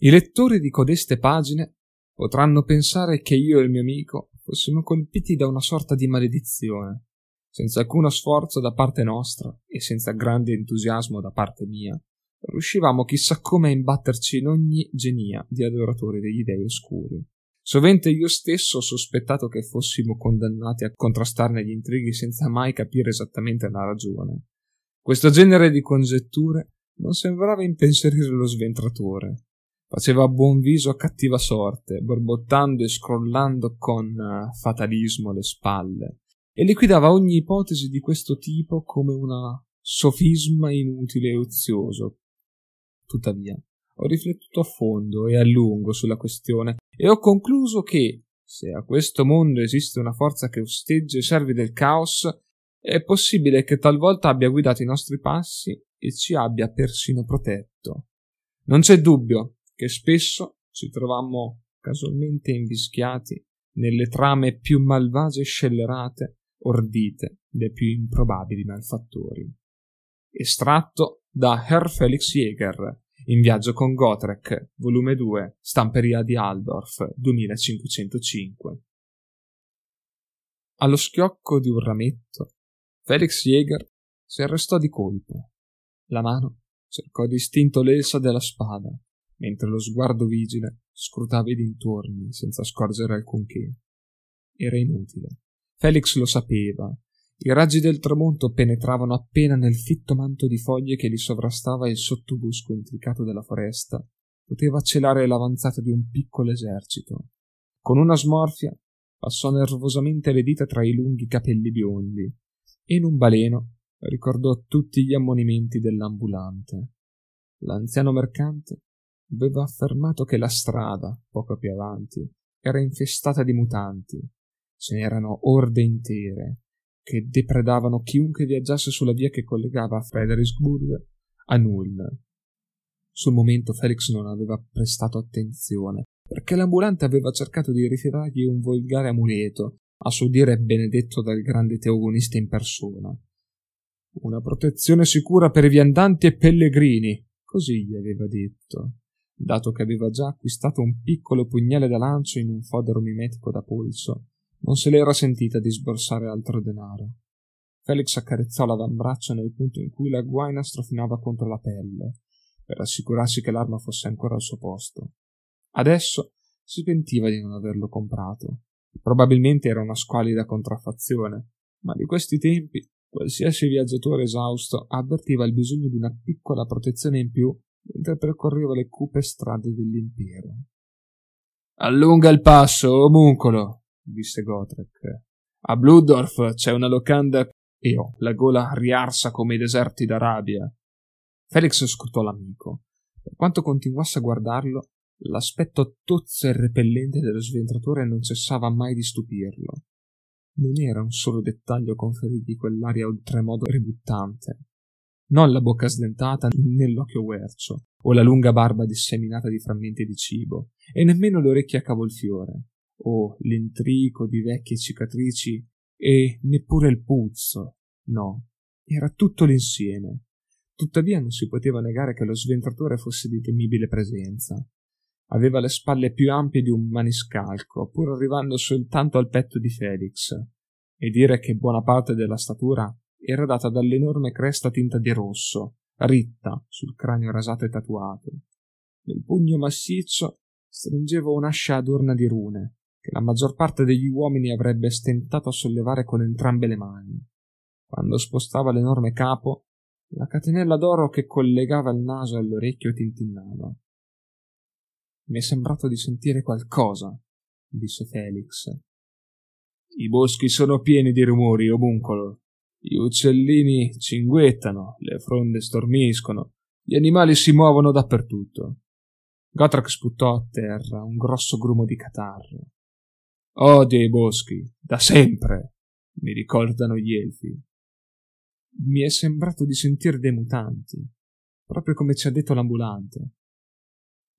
I lettori di codeste pagine potranno pensare che io e il mio amico fossimo colpiti da una sorta di maledizione. Senza alcuno sforzo da parte nostra e senza grande entusiasmo da parte mia, riuscivamo chissà come a imbatterci in ogni genia di adoratori degli dei oscuri. Sovente io stesso ho sospettato che fossimo condannati a contrastarne gli intrighi senza mai capire esattamente la ragione. Questo genere di congetture non sembrava impensierire lo sventratore. Faceva buon viso a cattiva sorte, borbottando e scrollando con uh, fatalismo le spalle, e liquidava ogni ipotesi di questo tipo come una sofisma inutile e ozioso. Tuttavia, ho riflettuto a fondo e a lungo sulla questione e ho concluso che, se a questo mondo esiste una forza che osteggia i servi del caos, è possibile che talvolta abbia guidato i nostri passi e ci abbia persino protetto. Non c'è dubbio che spesso ci trovammo casualmente invischiati nelle trame più malvagie e scellerate, ordite dai più improbabili malfattori. Estratto da Herr Felix Jäger, in viaggio con Gotrek, volume 2, Stamperia di Aldorf, 2505. Allo schiocco di un rametto, Felix Jäger si arrestò di colpo. La mano cercò distinto l'elsa della spada, mentre lo sguardo vigile scrutava i dintorni senza scorgere alcunché. Era inutile. Felix lo sapeva i raggi del tramonto penetravano appena nel fitto manto di foglie che li sovrastava il sottobusco intricato della foresta. Poteva celare l'avanzata di un piccolo esercito. Con una smorfia passò nervosamente le dita tra i lunghi capelli biondi e in un baleno ricordò tutti gli ammonimenti dell'ambulante. L'anziano mercante aveva affermato che la strada, poco più avanti, era infestata di mutanti. Ce n'erano orde intere, che depredavano chiunque viaggiasse sulla via che collegava Fredericksburg a Null. Sul momento Felix non aveva prestato attenzione, perché l'ambulante aveva cercato di rifilargli un volgare amuleto, a suo dire benedetto dal grande teogonista in persona. Una protezione sicura per i viandanti e pellegrini, così gli aveva detto, dato che aveva già acquistato un piccolo pugnale da lancio in un fodero mimetico da polso non se l'era sentita di sborsare altro denaro. Felix accarezzò l'avambraccio nel punto in cui la guaina strofinava contro la pelle, per assicurarsi che l'arma fosse ancora al suo posto. Adesso si pentiva di non averlo comprato. Probabilmente era una squalida contraffazione, ma di questi tempi qualsiasi viaggiatore esausto avvertiva il bisogno di una piccola protezione in più mentre percorreva le cupe strade dell'impero. Allunga il passo, omuncolo, disse Gotrek. A Bludorf c'è una locanda e ho la gola riarsa come i deserti d'Arabia. Felix scrutò l'amico. Per quanto continuasse a guardarlo, l'aspetto tozzo e repellente dello sventratore non cessava mai di stupirlo. Non era un solo dettaglio conferirgli quell'aria oltremodo ributtante. Non la bocca sdentata né l'occhio guercio, o la lunga barba disseminata di frammenti di cibo, e nemmeno le orecchie a cavolfiore o l'intrico di vecchie cicatrici e neppure il puzzo. No, era tutto l'insieme. Tuttavia non si poteva negare che lo sventratore fosse di temibile presenza. Aveva le spalle più ampie di un maniscalco, pur arrivando soltanto al petto di Felix, e dire che buona parte della statura era data dall'enorme cresta tinta di rosso, ritta sul cranio rasato e tatuato. Nel pugno massiccio stringeva un'ascia adorna di rune, che la maggior parte degli uomini avrebbe stentato a sollevare con entrambe le mani. Quando spostava l'enorme capo, la catenella d'oro che collegava il naso all'orecchio tintinnava. Mi è sembrato di sentire qualcosa, disse Felix. I boschi sono pieni di rumori, omuncolo. Gli uccellini cinguettano, le fronde stormiscono, gli animali si muovono dappertutto. Gotrak sputò a terra un grosso grumo di catarro. Odio i boschi, da sempre, mi ricordano gli elfi. Mi è sembrato di sentire dei mutanti, proprio come ci ha detto l'ambulante.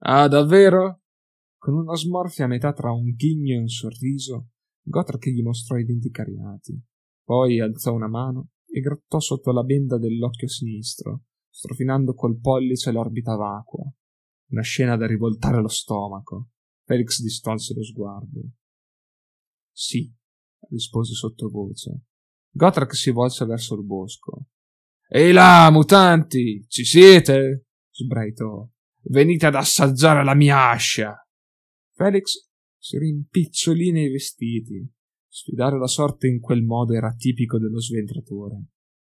Ah, davvero? Con una smorfia a metà tra un ghigno e un sorriso, Gotrak gli mostrò i denti cariati. Poi alzò una mano e grattò sotto la benda dell'occhio sinistro, strofinando col pollice l'orbita vacua. Una scena da rivoltare lo stomaco. Felix distolse lo sguardo. Sì, rispose sottovoce. Gotrak si volse verso il bosco. Ehi là, mutanti, ci siete? sbraitò. Venite ad assaggiare la mia ascia. Felix si rimpicciolì nei vestiti. Sfidare la sorte in quel modo era tipico dello sventratore.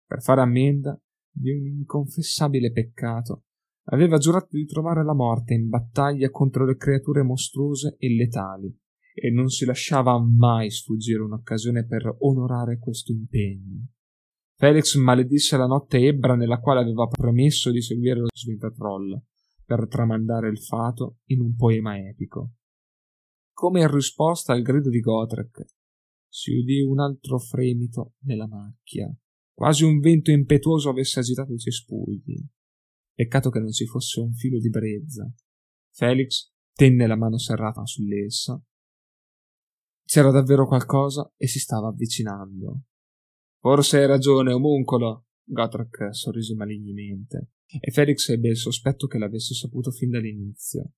Per fare ammenda di un inconfessabile peccato, aveva giurato di trovare la morte in battaglia contro le creature mostruose e letali, e non si lasciava mai sfuggire un'occasione per onorare questo impegno. Felix maledisse la notte ebbra nella quale aveva promesso di seguire lo sventatroll per tramandare il fato in un poema epico. Come in risposta al grido di Gotrek, si udì un altro fremito nella macchia, quasi un vento impetuoso avesse agitato i cespugli. Peccato che non ci fosse un filo di brezza. Felix tenne la mano serrata sull'essa c'era davvero qualcosa e si stava avvicinando. Forse hai ragione, omuncolo. Gotrek sorrise malignemente, e Felix ebbe il sospetto che l'avesse saputo fin dall'inizio.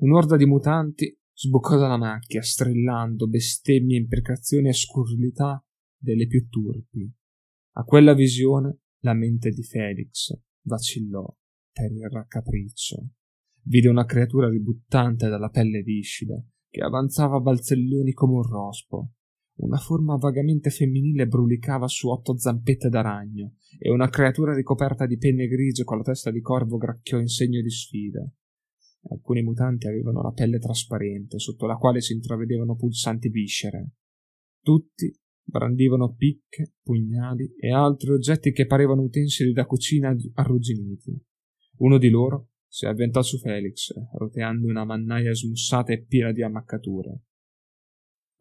Un'orda di mutanti sboccò dalla macchia, strillando bestemmie, imprecazioni e scurrilità delle più turpi. A quella visione la mente di Felix vacillò per il raccapriccio. Vide una creatura ributtante dalla pelle viscida, che avanzava a balzelloni come un rospo. Una forma vagamente femminile brulicava su otto zampette da ragno, e una creatura ricoperta di penne grigie con la testa di corvo gracchiò in segno di sfida. Alcuni mutanti avevano la pelle trasparente, sotto la quale si intravedevano pulsanti viscere. Tutti brandivano picche, pugnali e altri oggetti che parevano utensili da cucina arrugginiti. Uno di loro si avventò su Felix, roteando una mannaia smussata e piena di ammaccature.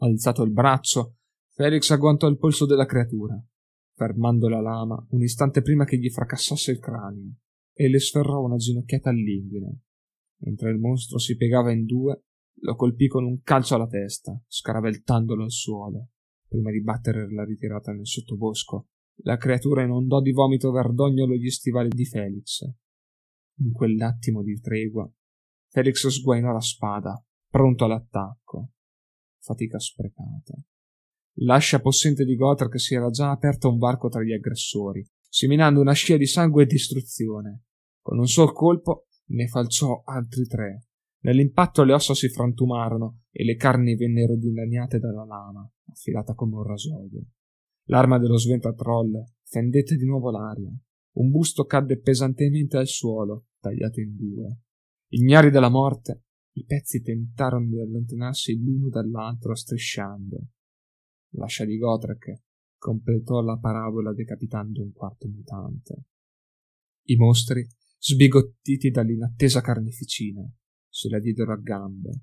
Alzato il braccio, Felix agguantò il polso della creatura, fermando la lama un istante prima che gli fracassasse il cranio, e le sferrò una ginocchiata all'inguine. Mentre il mostro si piegava in due, lo colpì con un calcio alla testa, scaraveltandolo al suolo. Prima di battere la ritirata nel sottobosco, la creatura inondò di vomito verdognolo gli stivali di Felix in quell'attimo di tregua, Felix sguainò la spada, pronto all'attacco. Fatica sprecata. L'ascia possente di Gotrek si era già aperta un varco tra gli aggressori, seminando una scia di sangue e distruzione. Con un sol colpo ne falciò altri tre. Nell'impatto le ossa si frantumarono e le carni vennero dilaniate dalla lama, affilata come un rasoio. L'arma dello sventatroll fendette di nuovo l'aria. Un busto cadde pesantemente al suolo, tagliato in due. Ignari della morte, i pezzi tentarono di allontanarsi l'uno dall'altro strisciando. L'ascia di Gotrek completò la parabola decapitando un quarto mutante. I mostri, sbigottiti dall'inattesa carneficina, se la diedero a gambe.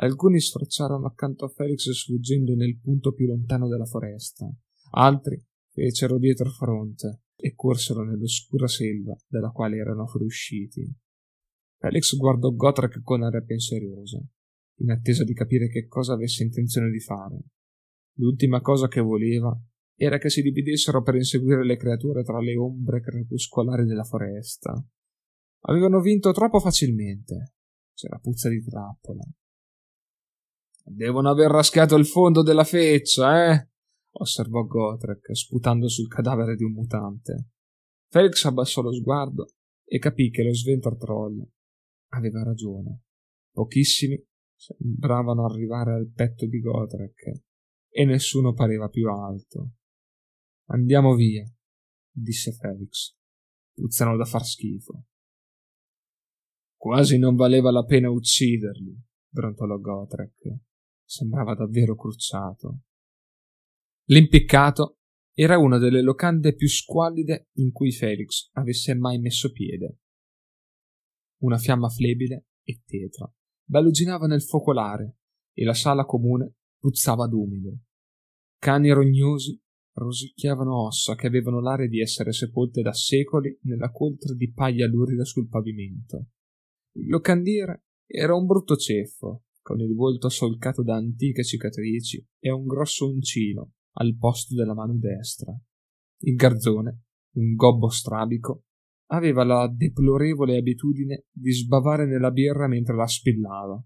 Alcuni sfrecciarono accanto a Felix sfuggendo nel punto più lontano della foresta, altri fecero dietro fronte, e corsero nell'oscura selva dalla quale erano fuoriusciti. Felix guardò Gotrek con aria penseriosa, in attesa di capire che cosa avesse intenzione di fare. L'ultima cosa che voleva era che si dividessero per inseguire le creature tra le ombre crepuscolari della foresta. Avevano vinto troppo facilmente. C'era puzza di trappola. Devono aver raschiato il fondo della feccia, eh? osservò Gotrek, sputando sul cadavere di un mutante. Felix abbassò lo sguardo e capì che lo Sventor Troll aveva ragione. Pochissimi sembravano arrivare al petto di Gotrek e nessuno pareva più alto. Andiamo via, disse Felix. Puzzano da far schifo. Quasi non valeva la pena ucciderli, brontolò Gotrek. Sembrava davvero crucciato. L'impiccato era una delle locande più squallide in cui Felix avesse mai messo piede. Una fiamma flebile e tetra baluginava nel focolare e la sala comune puzzava d'umido. Cani rognosi rosicchiavano ossa che avevano l'aria di essere sepolte da secoli nella coltre di paglia lurida sul pavimento. Il locandiere era un brutto ceffo, con il volto solcato da antiche cicatrici e un grosso uncino al posto della mano destra. Il garzone, un gobbo strabico, aveva la deplorevole abitudine di sbavare nella birra mentre la spillava.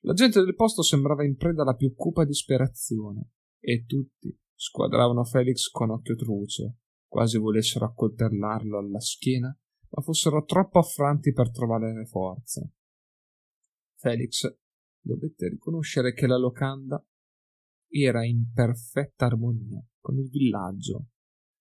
La gente del posto sembrava in preda alla più cupa disperazione e tutti squadravano Felix con occhio truce, quasi volessero accoltellarlo alla schiena, ma fossero troppo affranti per trovare le forze. Felix dovette riconoscere che la locanda era in perfetta armonia con il villaggio.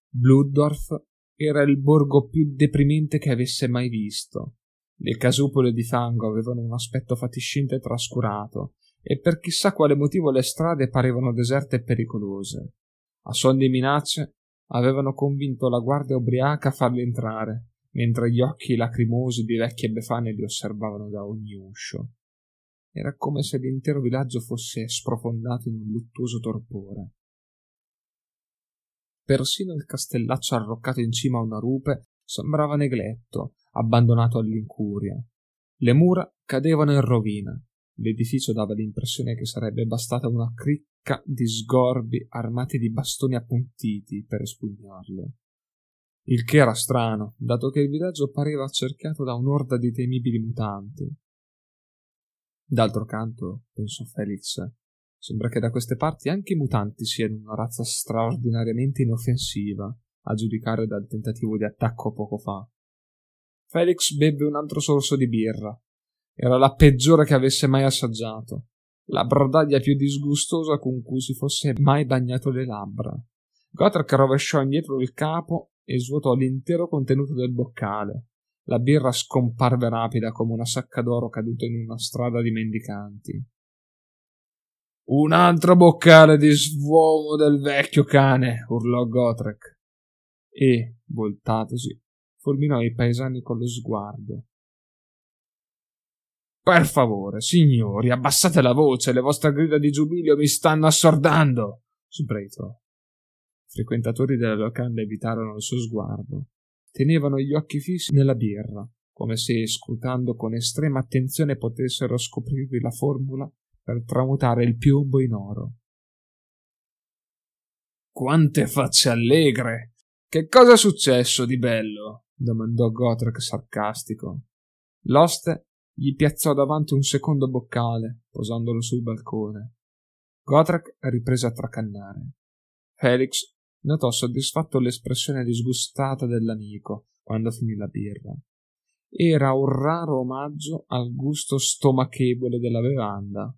Blooddorf era il borgo più deprimente che avesse mai visto. Le casupole di fango avevano un aspetto fatiscente e trascurato, e per chissà quale motivo le strade parevano deserte e pericolose. A suon di minacce avevano convinto la guardia ubriaca a farli entrare, mentre gli occhi lacrimosi di vecchie befane li osservavano da ogni uscio. Era come se l'intero villaggio fosse sprofondato in un luttuoso torpore. Persino il castellaccio arroccato in cima a una rupe sembrava negletto, abbandonato all'incuria. Le mura cadevano in rovina. L'edificio dava l'impressione che sarebbe bastata una cricca di sgorbi armati di bastoni appuntiti per espugnarlo. Il che era strano, dato che il villaggio pareva accerchiato da un'orda di temibili mutanti. D'altro canto, pensò Felix, sembra che da queste parti anche i mutanti siano una razza straordinariamente inoffensiva, a giudicare dal tentativo di attacco poco fa. Felix bevve un altro sorso di birra. Era la peggiore che avesse mai assaggiato, la brodaglia più disgustosa con cui si fosse mai bagnato le labbra. Gotrek rovesciò indietro il capo e svuotò l'intero contenuto del boccale, la birra scomparve rapida come una sacca d'oro caduta in una strada di mendicanti. Un altro boccale di svuomo del vecchio cane, urlò Gotrek. E, voltatosi, fulminò i paesani con lo sguardo. Per favore, signori, abbassate la voce, le vostre grida di giubilio mi stanno assordando, sbraitò. Frequentatori della locanda evitarono il suo sguardo tenevano gli occhi fissi nella birra, come se scrutando con estrema attenzione potessero scoprirvi la formula per tramutare il piombo in oro. Quante facce allegre! Che cosa è successo di bello? domandò Gotrek sarcastico. L'oste gli piazzò davanti un secondo boccale, posandolo sul balcone. Gotrek riprese a tracannare. Felix notò soddisfatto l'espressione disgustata dell'amico quando finì la birra. Era un raro omaggio al gusto stomachevole della bevanda.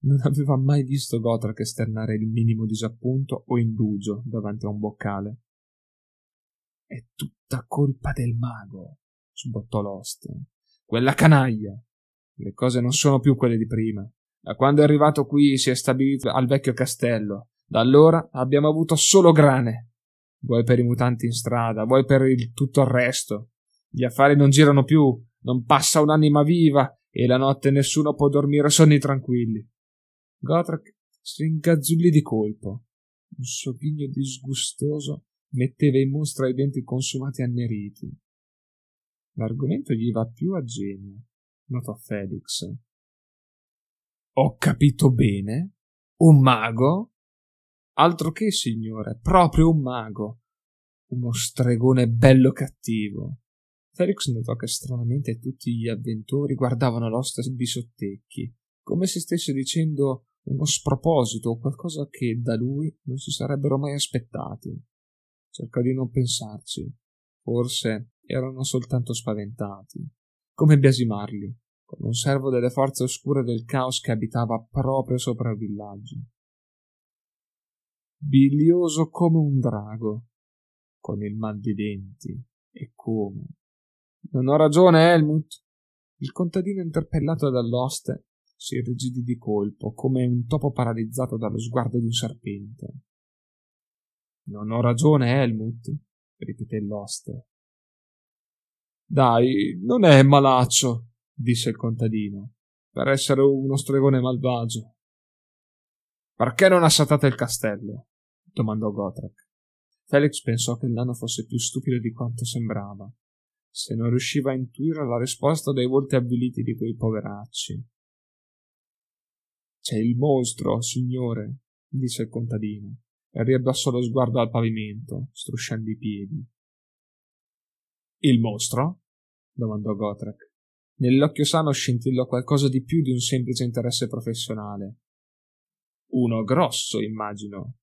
Non aveva mai visto Gotrek esternare il minimo disappunto o indugio davanti a un boccale. È tutta colpa del mago, sbottò l'oste. Quella canaglia. Le cose non sono più quelle di prima. Da quando è arrivato qui si è stabilito al vecchio castello da allora abbiamo avuto solo grane. Vuoi per i mutanti in strada, vuoi per il tutto il resto. Gli affari non girano più, non passa un'anima viva e la notte nessuno può dormire sonni tranquilli. Gotrek si ringazzulì di colpo. Un sogghigno disgustoso metteva in mostra i denti consumati anneriti. L'argomento gli va più a genio, notò Felix. Ho capito bene? Un mago? Altro che signore, proprio un mago. Uno stregone bello cattivo. Felix notò che stranamente tutti gli avventori guardavano l'oste di sottecchi, come se stesse dicendo uno sproposito o qualcosa che da lui non si sarebbero mai aspettati. Cercò di non pensarci. Forse erano soltanto spaventati. Come biasimarli, come un servo delle forze oscure del caos che abitava proprio sopra il villaggio bilioso come un drago, con il mal di denti, e come. Non ho ragione, Helmut? Il contadino interpellato dall'oste si irrigidì di colpo, come un topo paralizzato dallo sguardo di un serpente. Non ho ragione, Helmut, ripeté l'oste. Dai, non è malaccio, disse il contadino, per essere uno stregone malvagio. Perché non assatate il castello? domandò Gotrek. Felix pensò che il nano fosse più stupido di quanto sembrava, se non riusciva a intuire la risposta dai volti avviliti di quei poveracci. C'è il mostro, signore, disse il contadino, e riabbassò lo sguardo al pavimento, strusciando i piedi. Il mostro? domandò Gotrek. Nell'occhio sano scintillò qualcosa di più di un semplice interesse professionale. Uno grosso, immagino.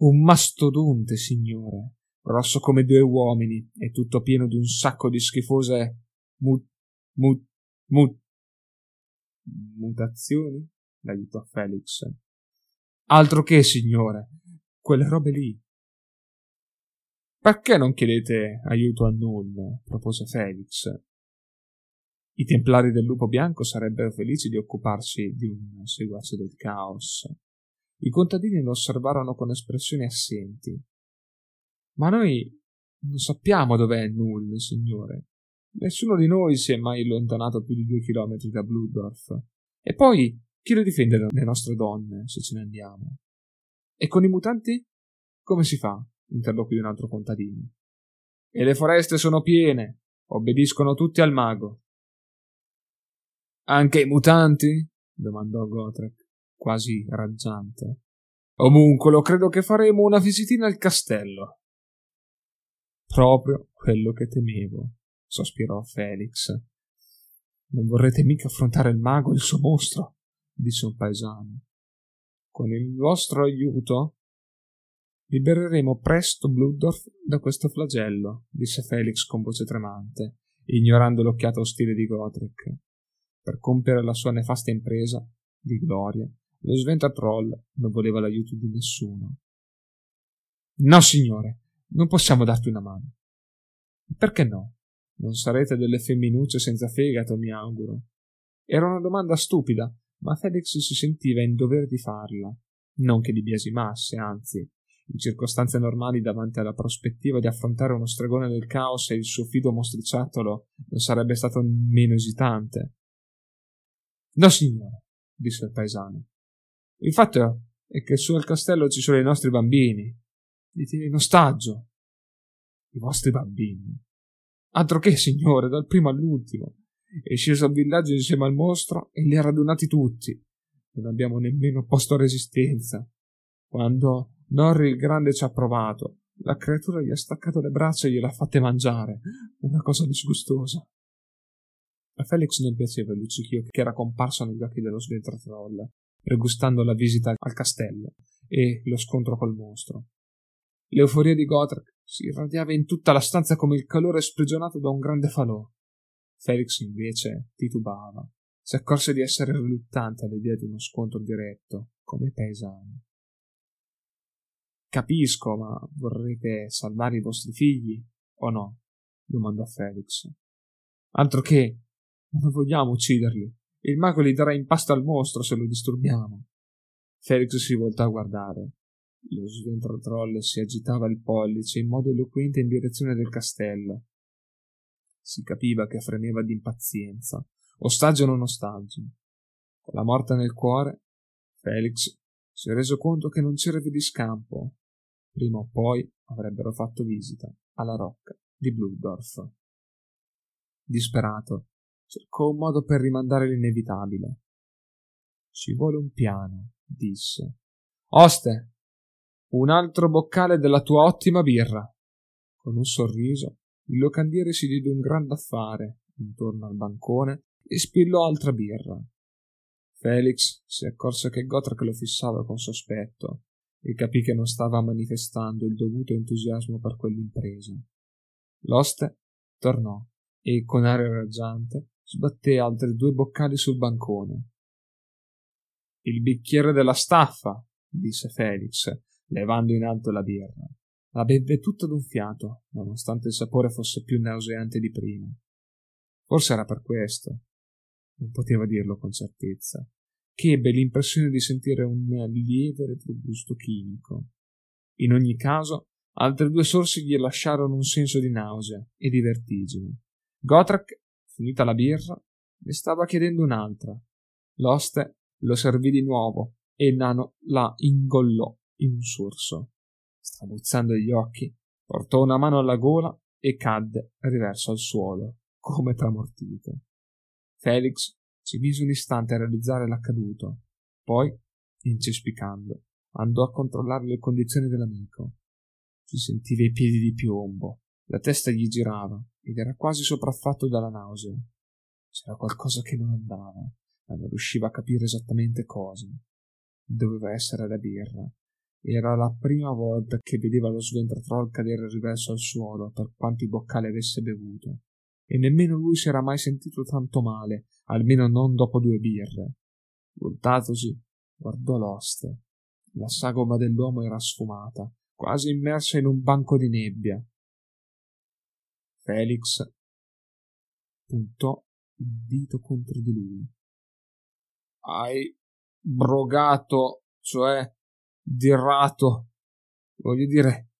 Un mastodonte, signore, grosso come due uomini e tutto pieno di un sacco di schifose mut, mut, mut, mutazioni? l'aiutò Felix. Altro che, signore, quelle robe lì. Perché non chiedete aiuto a Null? propose Felix. I templari del lupo bianco sarebbero felici di occuparsi di un seguace del caos. I contadini lo osservarono con espressioni assenti. Ma noi non sappiamo dov'è Null, signore. Nessuno di noi si è mai allontanato più di due chilometri da Bludorf. E poi, chi lo difende le nostre donne, se ce ne andiamo? E con i mutanti? Come si fa? interloquì un altro contadino. E le foreste sono piene, obbediscono tutti al mago. Anche i mutanti? domandò Gotrek, quasi raggiante. Omuncolo, credo che faremo una visitina al castello. Proprio quello che temevo, sospirò Felix. Non vorrete mica affrontare il mago e il suo mostro? disse un paesano. Con il vostro aiuto libereremo presto Bludorf da questo flagello, disse Felix con voce tremante, ignorando l'occhiata ostile di Godric. Per compiere la sua nefasta impresa di gloria, lo Sventatroll non voleva l'aiuto di nessuno. No, signore, non possiamo darti una mano. Perché no? Non sarete delle femminucce senza fegato, mi auguro. Era una domanda stupida, ma Felix si sentiva in dovere di farla. Non che li biasimasse, anzi, in circostanze normali davanti alla prospettiva di affrontare uno stregone del caos e il suo fido mostriciattolo non sarebbe stato meno esitante. No, signore, disse il paesano. Il fatto è che su al castello ci sono i nostri bambini. Li tieni in ostaggio. I vostri bambini. Altro che, signore, dal primo all'ultimo. È sceso al villaggio insieme al mostro e li ha radunati tutti. Non abbiamo nemmeno posto resistenza. Quando Norri il grande ci ha provato, la creatura gli ha staccato le braccia e gliel'ha fatte mangiare. Una cosa disgustosa. A Felix non piaceva il luccichio che era comparso negli occhi dello sventratroll, pregustando la visita al castello e lo scontro col mostro. L'euforia di Gotrek si irradiava in tutta la stanza come il calore sprigionato da un grande falò. Felix invece titubava. Si accorse di essere riluttante all'idea di uno scontro diretto, come i paesani. Capisco, ma vorrete salvare i vostri figli o no? domandò Felix. Altro che non vogliamo ucciderli. Il mago li darà in pasto al mostro se lo disturbiamo. Felix si voltò a guardare. Lo sventrotroll si agitava il pollice in modo eloquente in direzione del castello. Si capiva che fremeva d'impazienza, ostaggio non ostaggio. Con la morte nel cuore, Felix si è reso conto che non c'era via di scampo. Prima o poi avrebbero fatto visita alla rocca di Bludorf. Disperato, cercò un modo per rimandare l'inevitabile. Ci vuole un piano, disse. Oste, un altro boccale della tua ottima birra. Con un sorriso, il locandiere si diede un gran affare intorno al bancone e spillò altra birra. Felix si accorse che Gotrek lo fissava con sospetto e capì che non stava manifestando il dovuto entusiasmo per quell'impresa. L'oste tornò e, con aria raggiante, sbatté altri due boccali sul bancone. Il bicchiere della staffa, disse Felix, levando in alto la birra. La bevve tutta d'un fiato, nonostante il sapore fosse più nauseante di prima. Forse era per questo. Non poteva dirlo con certezza, che ebbe l'impressione di sentire un lieve retrogusto chimico. In ogni caso, altri due sorsi gli lasciarono un senso di nausea e di vertigine. Gotrek Finita la birra, ne stava chiedendo un'altra. L'oste lo servì di nuovo e il nano la ingollò in un sorso. Strabuzzando gli occhi, portò una mano alla gola e cadde riverso al suolo, come tramortito. Felix ci mise un istante a realizzare l'accaduto, poi, incespicando, andò a controllare le condizioni dell'amico. Si sentiva i piedi di piombo, La testa gli girava ed era quasi sopraffatto dalla nausea. C'era qualcosa che non andava, ma non riusciva a capire esattamente cosa. Doveva essere la birra. Era la prima volta che vedeva lo sventratrol cadere riverso al suolo per quanti boccali avesse bevuto. E nemmeno lui si era mai sentito tanto male, almeno non dopo due birre. Voltatosi, guardò l'oste. La sagoma dell'uomo era sfumata, quasi immersa in un banco di nebbia. Felix puntò il dito contro di lui. Hai brogato, cioè dirrato, voglio dire,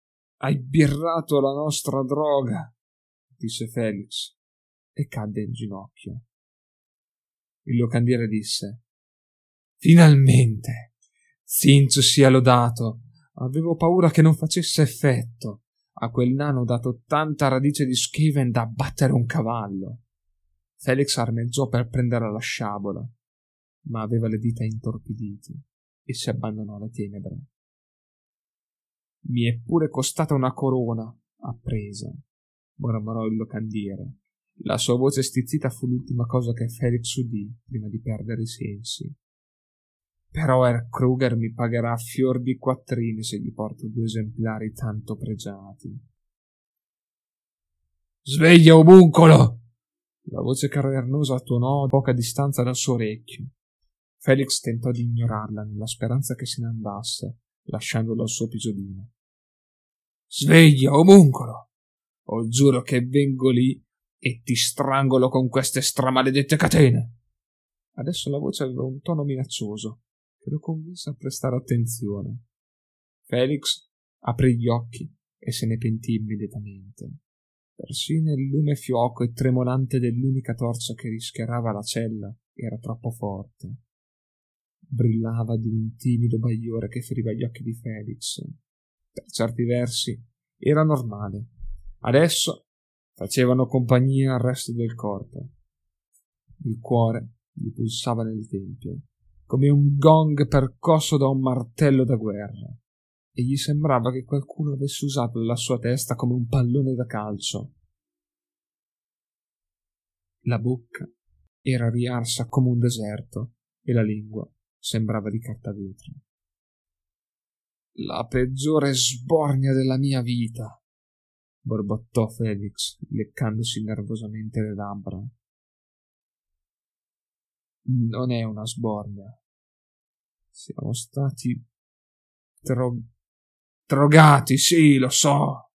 hai birrato la nostra droga, disse Felix e cadde in ginocchio. Il locandiere disse Finalmente! Sinch sia lodato! Avevo paura che non facesse effetto. A quel nano dato tanta radice di schiven da battere un cavallo. Felix armeggiò per prendere la sciabola, ma aveva le dita intorpidite e si abbandonò alle tenebre. Mi è pure costata una corona, appresa, mormorò il locandiere. La sua voce stizzita fu l'ultima cosa che Felix udì prima di perdere i sensi. Però Herr Kruger mi pagherà fior di quattrini se gli porto due esemplari tanto pregiati. Sveglia, omuncolo! La voce cavernosa tuonò a poca distanza dal suo orecchio. Felix tentò di ignorarla nella speranza che se ne andasse, lasciandolo al suo pisolino. Sveglia, omuncolo! O giuro che vengo lì e ti strangolo con queste stramaledette catene! Adesso la voce aveva un tono minaccioso che lo convinse a prestare attenzione. Felix aprì gli occhi e se ne pentì immediatamente. Persino il lume fioco e tremolante dell'unica torcia che rischiarava la cella era troppo forte. Brillava di un timido bagliore che feriva gli occhi di Felix. Per certi versi era normale. Adesso facevano compagnia al resto del corpo. Il cuore gli pulsava nel tempio come un gong percosso da un martello da guerra, e gli sembrava che qualcuno avesse usato la sua testa come un pallone da calcio. La bocca era riarsa come un deserto e la lingua sembrava di carta vetro. La peggiore sbornia della mia vita, borbottò Felix, leccandosi nervosamente le labbra. Non è una sbornia, siamo stati dro- drogati, sì, lo so.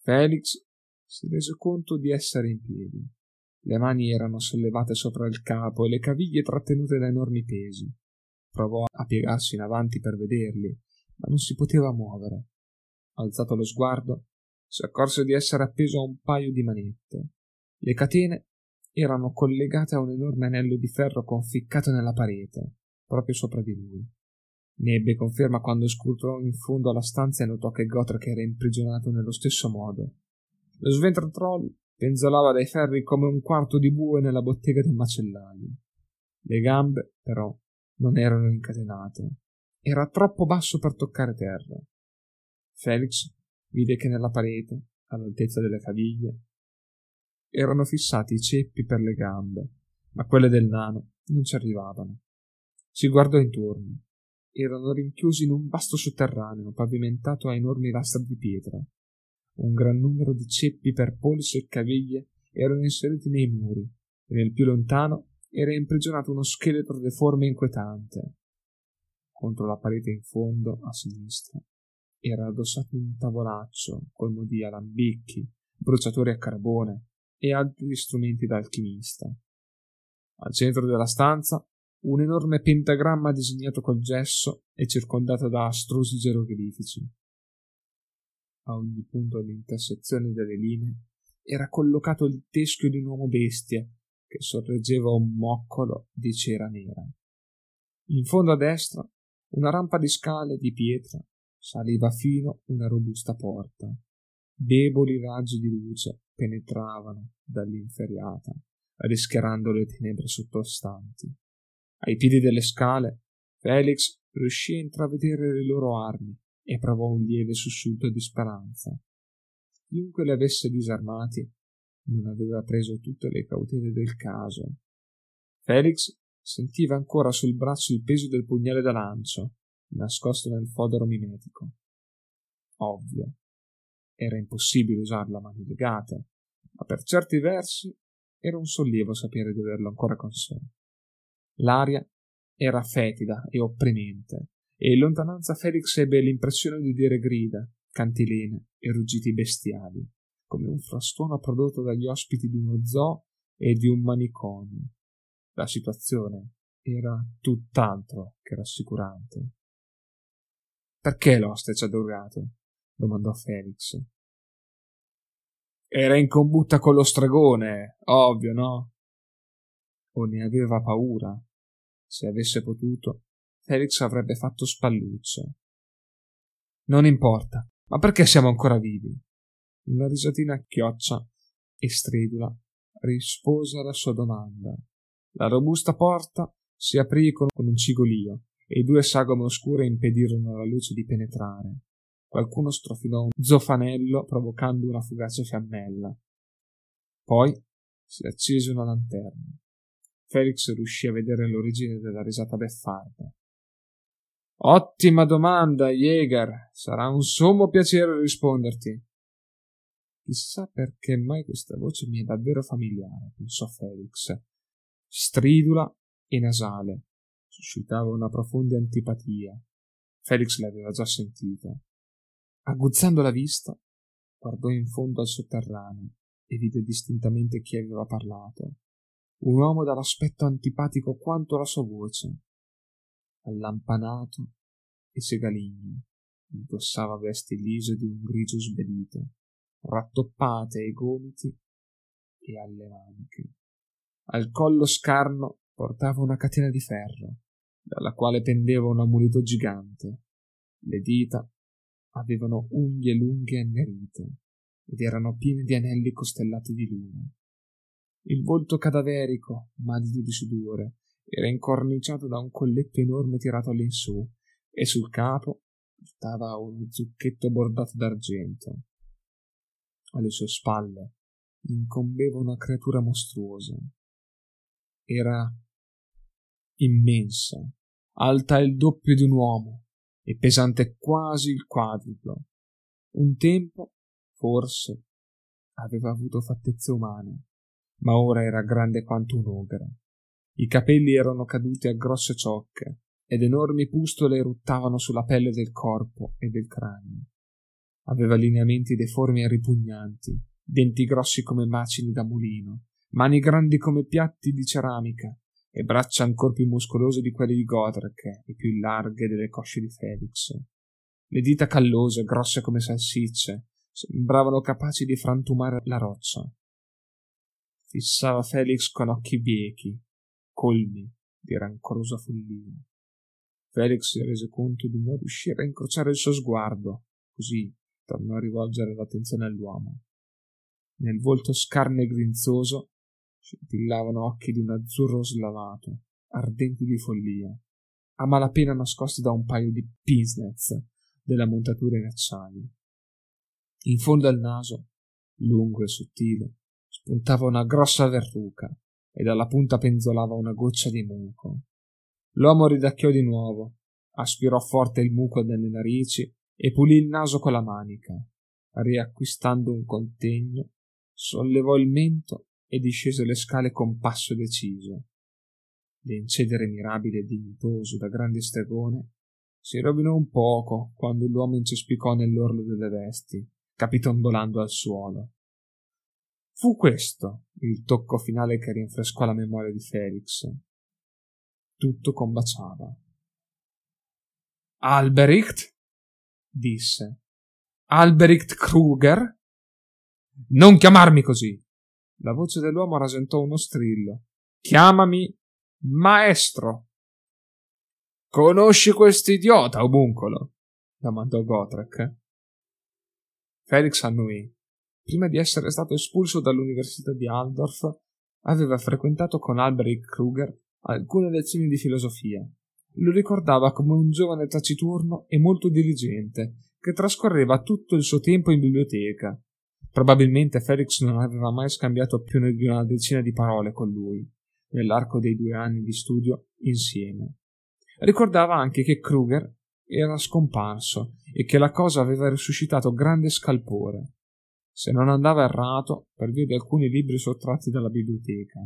Felix si rese conto di essere in piedi. Le mani erano sollevate sopra il capo e le caviglie trattenute da enormi pesi. Provò a piegarsi in avanti per vederli, ma non si poteva muovere. Alzato lo sguardo, si accorse di essere appeso a un paio di manette. Le catene erano collegate a un enorme anello di ferro conficcato nella parete proprio sopra di lui. Ne ebbe conferma quando scrutò in fondo alla stanza e notò che Gotrek era imprigionato nello stesso modo. Lo sventratroll penzolava dai ferri come un quarto di bue nella bottega di un macellaio. Le gambe, però, non erano incatenate. Era troppo basso per toccare terra. Felix vide che nella parete, all'altezza delle caviglie, erano fissati i ceppi per le gambe, ma quelle del nano non ci arrivavano. Si guardò intorno. Erano rinchiusi in un vasto sotterraneo pavimentato a enormi lastre di pietra. Un gran numero di ceppi per polsi e caviglie erano inseriti nei muri, e nel più lontano era imprigionato uno scheletro deforme e inquietante. Contro la parete in fondo, a sinistra, era addossato un tavolaccio colmo di alambicchi, bruciatori a carbone e altri strumenti da alchimista. Al centro della stanza un enorme pentagramma disegnato col gesso e circondato da astrusi geroglifici. A ogni punto dell'intersezione delle linee era collocato il teschio di un uomo bestia che sorreggeva un moccolo di cera nera. In fondo a destra una rampa di scale di pietra saliva fino una robusta porta. Deboli raggi di luce penetravano dall'inferiata, rischiarando le tenebre sottostanti. Ai piedi delle scale, Felix riuscì a intravedere le loro armi e provò un lieve sussulto di speranza. chiunque li avesse disarmati non aveva preso tutte le cautele del caso. Felix sentiva ancora sul braccio il peso del pugnale da lancio, nascosto nel fodero mimetico. Ovvio, era impossibile usarlo a mani legate, ma per certi versi era un sollievo sapere di averlo ancora con sé. L'aria era fetida e opprimente, e in lontananza Felix ebbe l'impressione di udire grida, cantilene e ruggiti bestiali, come un frastuono prodotto dagli ospiti di uno zoo e di un manicomio. La situazione era tutt'altro che rassicurante. Perché l'oste ci ha drogato? domandò Felix. Era in combutta con lo stregone, ovvio, no? O ne aveva paura. Se avesse potuto, Felix avrebbe fatto spallucce. Non importa, ma perché siamo ancora vivi? Una risatina chioccia e stridula rispose alla sua domanda. La robusta porta si aprì con un cigolio e due sagome oscure impedirono alla luce di penetrare. Qualcuno strofinò un zofanello provocando una fugace fiammella. Poi si accese una lanterna. Felix riuscì a vedere l'origine della risata beffarda. Ottima domanda, Jäger. Sarà un sommo piacere risponderti. Chissà perché mai questa voce mi è davvero familiare, pensò Felix. Stridula e nasale. Suscitava una profonda antipatia. Felix l'aveva già sentita. Aguzzando la vista, guardò in fondo al sotterraneo e vide distintamente chi aveva parlato. Un uomo dall'aspetto antipatico quanto la sua voce allampanato e segaligno, indossava vesti lise di un grigio sbedito, rattoppate ai gomiti e alle maniche. Al collo scarno portava una catena di ferro, dalla quale pendeva un amuleto gigante. Le dita avevano unghie lunghe e annerite ed erano piene di anelli costellati di luna. Il volto cadaverico, madido di sudore, era incorniciato da un colletto enorme tirato all'insù e sul capo portava uno zucchetto bordato d'argento. Alle sue spalle incombeva una creatura mostruosa. Era immensa, alta il doppio di un uomo e pesante quasi il quadruplo. Un tempo, forse, aveva avuto fattezze umane, ma ora era grande quanto un ogre. I capelli erano caduti a grosse ciocche ed enormi pustole eruttavano sulla pelle del corpo e del cranio. Aveva lineamenti deformi e ripugnanti, denti grossi come macini da mulino, mani grandi come piatti di ceramica e braccia ancor più muscolose di quelle di Godrek e più larghe delle cosce di Felix. Le dita callose, grosse come salsicce, sembravano capaci di frantumare la roccia. Fissava Felix con occhi biechi, colmi di rancorosa follia. Felix si rese conto di non riuscire a incrociare il suo sguardo, così tornò a rivolgere l'attenzione all'uomo. Nel volto scarno e grinzoso scintillavano occhi di un azzurro slavato, ardenti di follia, a malapena nascosti da un paio di pinznez della montatura in acciaio. In fondo al naso, lungo e sottile, spuntava una grossa verruca e dalla punta penzolava una goccia di muco. L'uomo ridacchiò di nuovo, aspirò forte il muco nelle narici e pulì il naso con la manica. Riacquistando un contegno, sollevò il mento e discese le scale con passo deciso. L'incedere mirabile e dignitoso da grande stregone si rovinò un poco quando l'uomo incespicò nell'orlo delle vesti, capitonbolando al suolo. Fu questo il tocco finale che rinfrescò la memoria di Felix. Tutto combaciava. Albericht? disse. Albericht Kruger? Non chiamarmi così! La voce dell'uomo rasentò uno strillo. Chiamami maestro! Conosci quest'idiota, obuncolo? domandò Gotrek. Felix annuì prima di essere stato espulso dall'Università di Aldorf, aveva frequentato con Albrecht Kruger alcune lezioni di filosofia. Lo ricordava come un giovane taciturno e molto diligente, che trascorreva tutto il suo tempo in biblioteca. Probabilmente Felix non aveva mai scambiato più di una decina di parole con lui nell'arco dei due anni di studio insieme. Ricordava anche che Kruger era scomparso e che la cosa aveva risuscitato grande scalpore, se non andava errato per via di alcuni libri sottratti dalla biblioteca,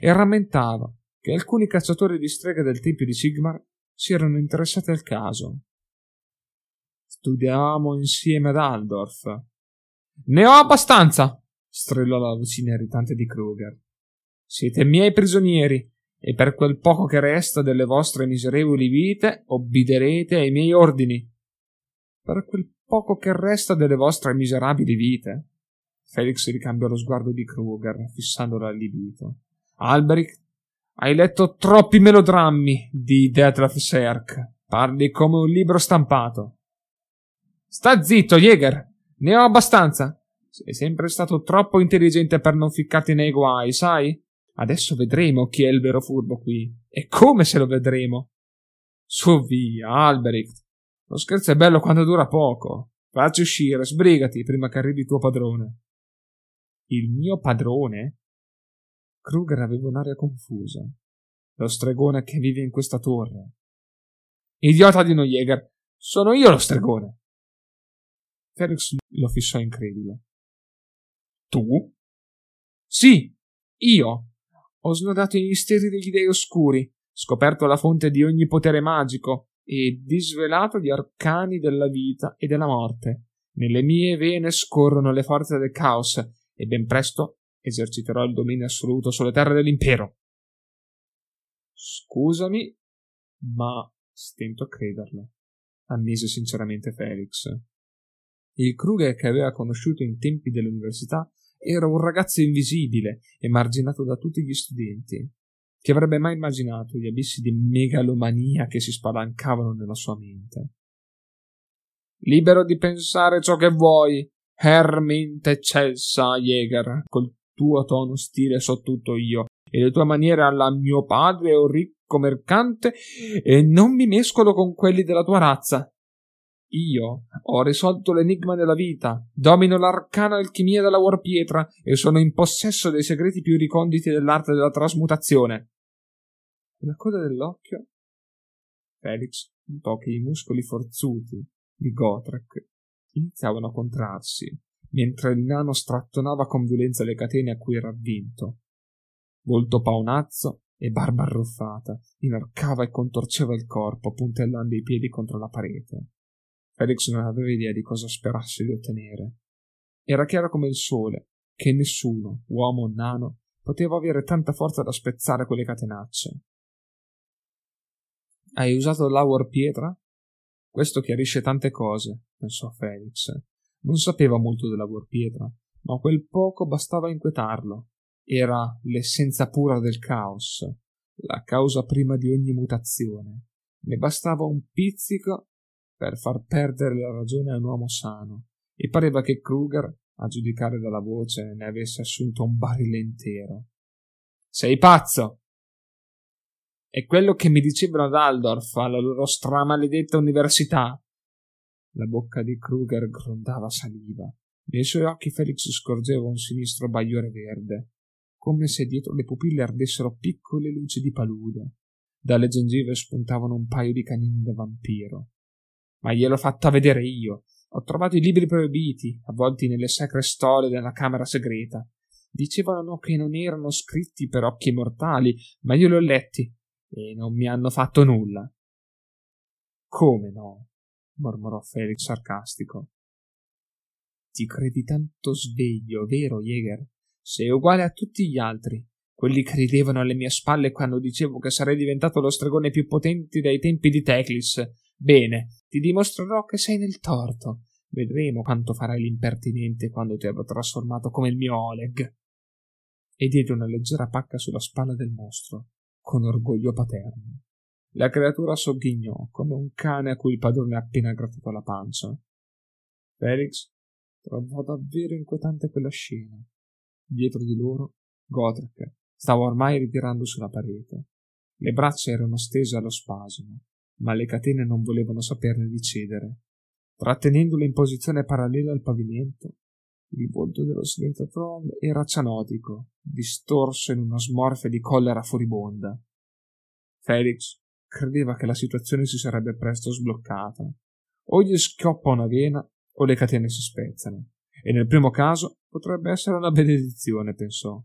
e rammentava che alcuni cacciatori di streghe del Tempio di Sigmar si erano interessati al caso. Studiavamo insieme ad Aldorf. Ne ho abbastanza! strillò la vocina irritante di Kruger. Siete miei prigionieri e per quel poco che resta delle vostre miserevoli vite obbiderete ai miei ordini. Per quel poco che resta delle vostre miserabili vite? Felix ricambiò lo sguardo di Kruger, fissandolo allibito. Alberic, hai letto troppi melodrammi di Detlef Serk. Parli come un libro stampato. Sta zitto, Jäger! Ne ho abbastanza! Sei sempre stato troppo intelligente per non ficcarti nei guai, sai? Adesso vedremo chi è il vero furbo qui. E come se lo vedremo? Su via, Alberic. Lo scherzo è bello quando dura poco. Facci uscire, sbrigati prima che arrivi tuo padrone. Il mio padrone? Kruger aveva un'aria confusa. Lo stregone che vive in questa torre. Idiota di Noyeger, sono io lo stregone. Felix lo fissò incredulo. Tu? Sì, io. Ho snodato i misteri degli dei oscuri, scoperto la fonte di ogni potere magico e disvelato gli arcani della vita e della morte. Nelle mie vene scorrono le forze del caos e ben presto eserciterò il dominio assoluto sulle terre dell'impero. Scusami, ma stento a crederlo, ammise sinceramente Felix. Il Kruger che aveva conosciuto in tempi dell'università era un ragazzo invisibile, emarginato da tutti gli studenti. Chi avrebbe mai immaginato gli abissi di megalomania che si spalancavano nella sua mente? Libero di pensare ciò che vuoi, Herminte eccelsa, Jäger, col tuo tono stile so tutto io, e le tue maniere alla mio padre un ricco mercante, e non mi mescolo con quelli della tua razza. Io ho risolto l'enigma della vita, domino l'arcana alchimia della Warpietra e sono in possesso dei segreti più riconditi dell'arte della trasmutazione. La coda dell'occhio. Felix notò che i muscoli forzuti di Gotrek iniziavano a contrarsi, mentre il nano strattonava con violenza le catene a cui era avvinto. Volto paonazzo e barba arruffata, inarcava e contorceva il corpo, puntellando i piedi contro la parete. Felix non aveva idea di cosa sperasse di ottenere. Era chiaro come il sole che nessuno, uomo o nano, poteva avere tanta forza da spezzare quelle catenacce. Hai usato l'Hour Pietra? Questo chiarisce tante cose, pensò Felix. Non sapeva molto della Pietra, ma quel poco bastava a inquietarlo. Era l'essenza pura del caos, la causa prima di ogni mutazione. Ne bastava un pizzico per far perdere la ragione a un uomo sano, e pareva che Kruger, a giudicare dalla voce, ne avesse assunto un barile intero. Sei pazzo! È quello che mi dicevano ad Aldorf, alla loro stramaledetta università. La bocca di Kruger grondava saliva. Nei suoi occhi Felix scorgeva un sinistro bagliore verde, come se dietro le pupille ardessero piccole luci di palude. Dalle gengive spuntavano un paio di canini da vampiro ma gliel'ho fatta vedere io. Ho trovato i libri proibiti, avvolti nelle sacre stole della camera segreta. Dicevano che non erano scritti per occhi mortali, ma io li ho letti e non mi hanno fatto nulla. Come no? mormorò Felix sarcastico. Ti credi tanto sveglio, vero, Jäger? Sei uguale a tutti gli altri, quelli che ridevano alle mie spalle quando dicevo che sarei diventato lo stregone più potente dai tempi di Teclis. Bene, ti dimostrerò che sei nel torto. Vedremo quanto farai l'impertinente quando ti avrò trasformato come il mio Oleg. E diede una leggera pacca sulla spalla del mostro, con orgoglio paterno. La creatura sogghignò come un cane a cui il padrone ha appena grattato la pancia. Felix trovò davvero inquietante quella scena. Dietro di loro, Godric stava ormai ritirando sulla parete. Le braccia erano stese allo spasimo ma le catene non volevano saperne di cedere. Trattenendole in posizione parallela al pavimento, Il volto dello Sventatron era cianotico, distorso in una smorfia di collera furibonda. Felix credeva che la situazione si sarebbe presto sbloccata. O gli schioppa una vena o le catene si spezzano. E nel primo caso potrebbe essere una benedizione, pensò.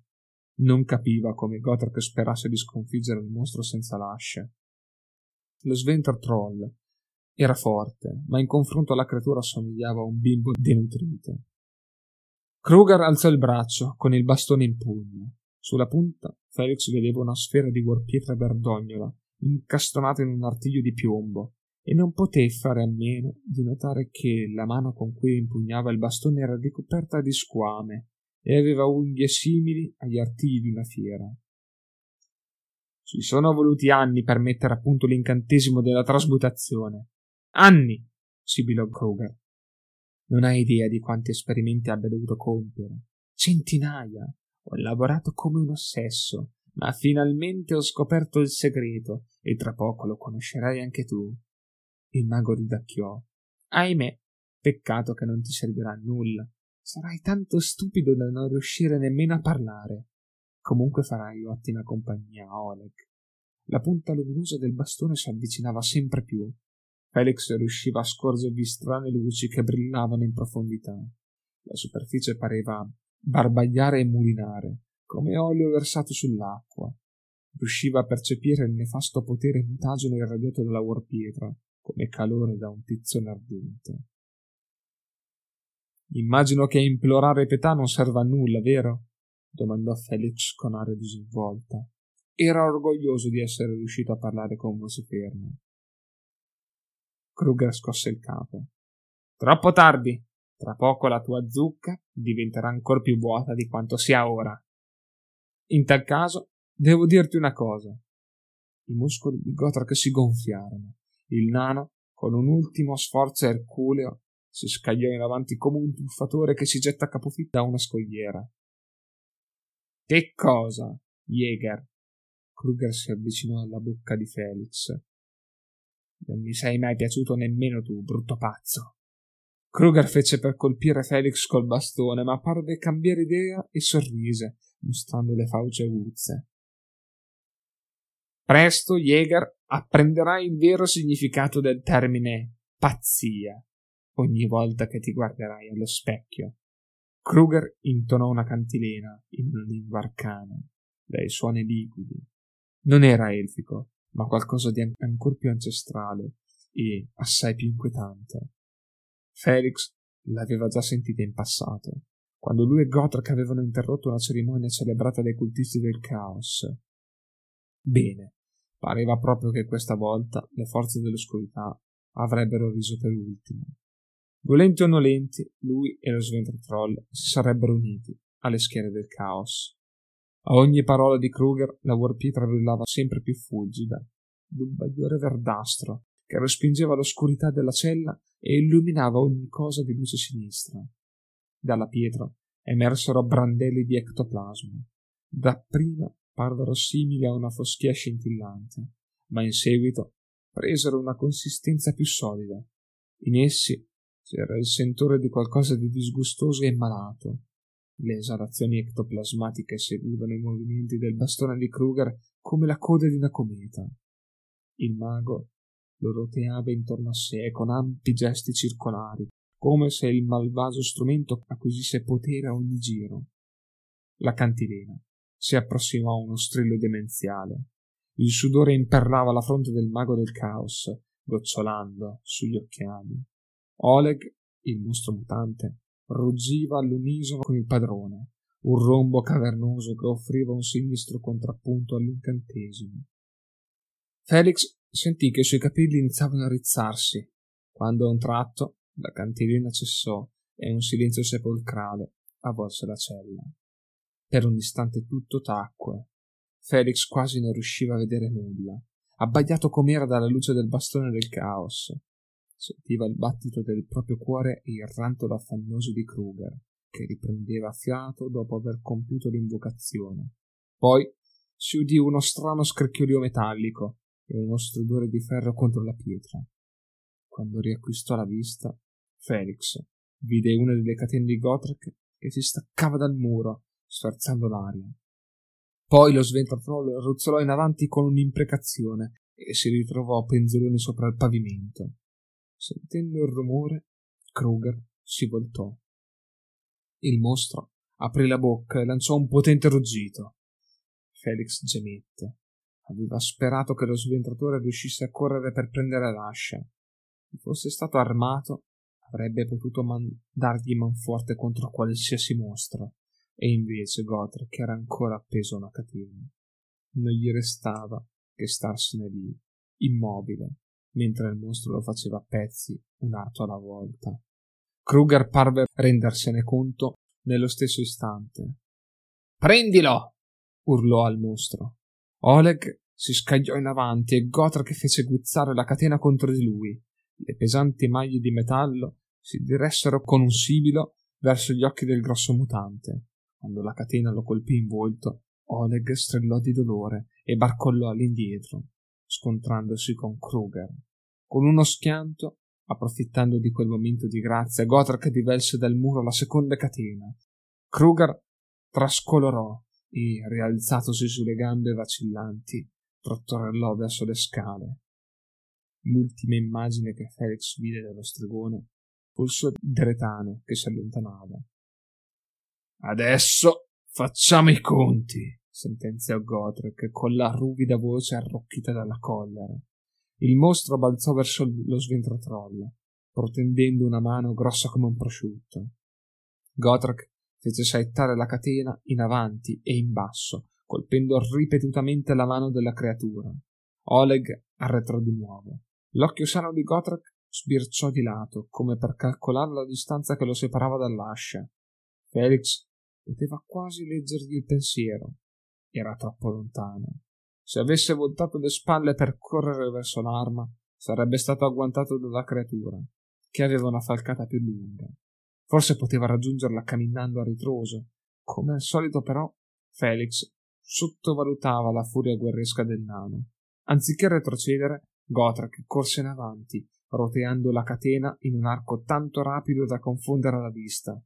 Non capiva come Gotrek sperasse di sconfiggere il mostro senza lascia. Lo Sventor Troll era forte, ma in confronto alla creatura assomigliava a un bimbo denutrito. Kruger alzò il braccio con il bastone in pugno. Sulla punta Felix vedeva una sfera di guarpietra verdognola incastonata in un artiglio di piombo e non poté fare a meno di notare che la mano con cui impugnava il bastone era ricoperta di squame e aveva unghie simili agli artigli di una fiera. Ci sono voluti anni per mettere a punto l'incantesimo della trasmutazione. Anni! sibilò Kruger. Non hai idea di quanti esperimenti abbia dovuto compiere. Centinaia. Ho lavorato come un ossesso, ma finalmente ho scoperto il segreto e tra poco lo conoscerai anche tu. Il mago ridacchiò. Ahimè, peccato che non ti servirà a nulla. Sarai tanto stupido da non riuscire nemmeno a parlare. Comunque farai ottima compagnia a Oleg. La punta luminosa del bastone si avvicinava sempre più Felix riusciva a scorgervi strane luci che brillavano in profondità. La superficie pareva barbagliare e mulinare, come olio versato sull'acqua. Riusciva a percepire il nefasto potere mutageno irradiato dalla warpietra, come calore da un tizzone ardente. Immagino che implorare pietà non serva a nulla, vero? Domandò Felix con aria disinvolta. Era orgoglioso di essere riuscito a parlare con voce ferma. Kruger scosse il capo. Troppo tardi. Tra poco la tua zucca diventerà ancora più vuota di quanto sia ora. In tal caso, devo dirti una cosa. I muscoli di Gotrak si gonfiarono. Il nano, con un ultimo sforzo erculeo, si scagliò in avanti come un tuffatore che si getta a capofitto da una scogliera. Che cosa, Jäger? Kruger si avvicinò alla bocca di Felix. Non mi sei mai piaciuto nemmeno tu, brutto pazzo. Kruger fece per colpire Felix col bastone, ma parve cambiare idea e sorrise, mostrando le fauce aguzze. Presto, Jäger, apprenderai il vero significato del termine pazzia ogni volta che ti guarderai allo specchio. Kruger intonò una cantilena in una lingua arcana, dai suoni liquidi. Non era elfico, ma qualcosa di ancor più ancestrale e assai più inquietante. Felix l'aveva già sentita in passato, quando lui e Gotrek avevano interrotto una cerimonia celebrata dai cultisti del caos. Bene, pareva proprio che questa volta le forze dell'oscurità avrebbero riso per ultime. Volenti o nolenti, lui e lo Sventrotroll si sarebbero uniti alle schiere del caos. A ogni parola di Kruger la warpietra brillava sempre più fulgida, d'un bagliore verdastro che respingeva l'oscurità della cella e illuminava ogni cosa di luce sinistra. Dalla pietra emersero brandelli di ectoplasma. Dapprima parvero simili a una foschia scintillante, ma in seguito presero una consistenza più solida. In essi c'era il sentore di qualcosa di disgustoso e malato, le esalazioni ectoplasmatiche seguivano i movimenti del bastone di Kruger come la coda di una cometa. Il mago lo roteava intorno a sé con ampi gesti circolari, come se il malvagio strumento acquisisse potere a ogni giro. La cantilena si approssimò a uno strillo demenziale. Il sudore imperlava la fronte del mago del caos, gocciolando sugli occhiali. Oleg, il mostro mutante, ruggiva all'unisono con il padrone, un rombo cavernoso che offriva un sinistro contrappunto all'incantesimo. Felix sentì che i suoi capelli iniziavano a rizzarsi, quando a un tratto la cantilena cessò e un silenzio sepolcrale avvolse la cella. Per un istante tutto tacque. Felix quasi non riusciva a vedere nulla, abbagliato com'era dalla luce del bastone del caos. Sentiva il battito del proprio cuore e il rantolo affannoso di Kruger, che riprendeva fiato dopo aver compiuto l'invocazione. Poi si udì uno strano scricchiolio metallico e uno stridore di ferro contro la pietra. Quando riacquistò la vista, Felix vide una delle catene di Gotrek che si staccava dal muro, sferzando l'aria. Poi lo sventratrollo ruzzolò in avanti con un'imprecazione e si ritrovò penzoloni sopra il pavimento. Sentendo il rumore, Kruger si voltò. Il mostro aprì la bocca e lanciò un potente ruggito. Felix gemette. Aveva sperato che lo sventratore riuscisse a correre per prendere l'ascia. Se fosse stato armato, avrebbe potuto mandargli manforte contro qualsiasi mostro, e invece Gotrek era ancora appeso a una catena. Non gli restava che starsene lì, immobile, mentre il mostro lo faceva a pezzi, un arto alla volta. Kruger parve rendersene conto nello stesso istante. Prendilo! urlò al mostro. Oleg si scagliò in avanti e Gotrek fece guizzare la catena contro di lui. Le pesanti maglie di metallo si diressero con un sibilo verso gli occhi del grosso mutante. Quando la catena lo colpì in volto, Oleg strillò di dolore e barcollò all'indietro, scontrandosi con Kruger. Con uno schianto, approfittando di quel momento di grazia, Gotrek divelse dal muro la seconda catena. Kruger trascolorò e, rialzatosi sulle gambe vacillanti, trottorellò verso le scale. L'ultima immagine che Felix vide dello stregone fu il suo dretano che si allontanava. Adesso facciamo i conti, sentenziò Gotrek con la ruvida voce arrocchita dalla collera. Il mostro balzò verso lo sventratroll, protendendo una mano grossa come un prosciutto. Gotrek fece saettare la catena in avanti e in basso, colpendo ripetutamente la mano della creatura. Oleg arretrò di nuovo. L'occhio sano di Gotrek sbirciò di lato, come per calcolare la distanza che lo separava dall'ascia. Felix poteva quasi leggergli il pensiero. Era troppo lontano. Se avesse voltato le spalle per correre verso l'arma, sarebbe stato agguantato dalla creatura, che aveva una falcata più lunga. Forse poteva raggiungerla camminando a ritroso. Come al solito, però, Felix sottovalutava la furia guerresca del nano. Anziché retrocedere, Gotrek corse in avanti, roteando la catena in un arco tanto rapido da confondere la vista.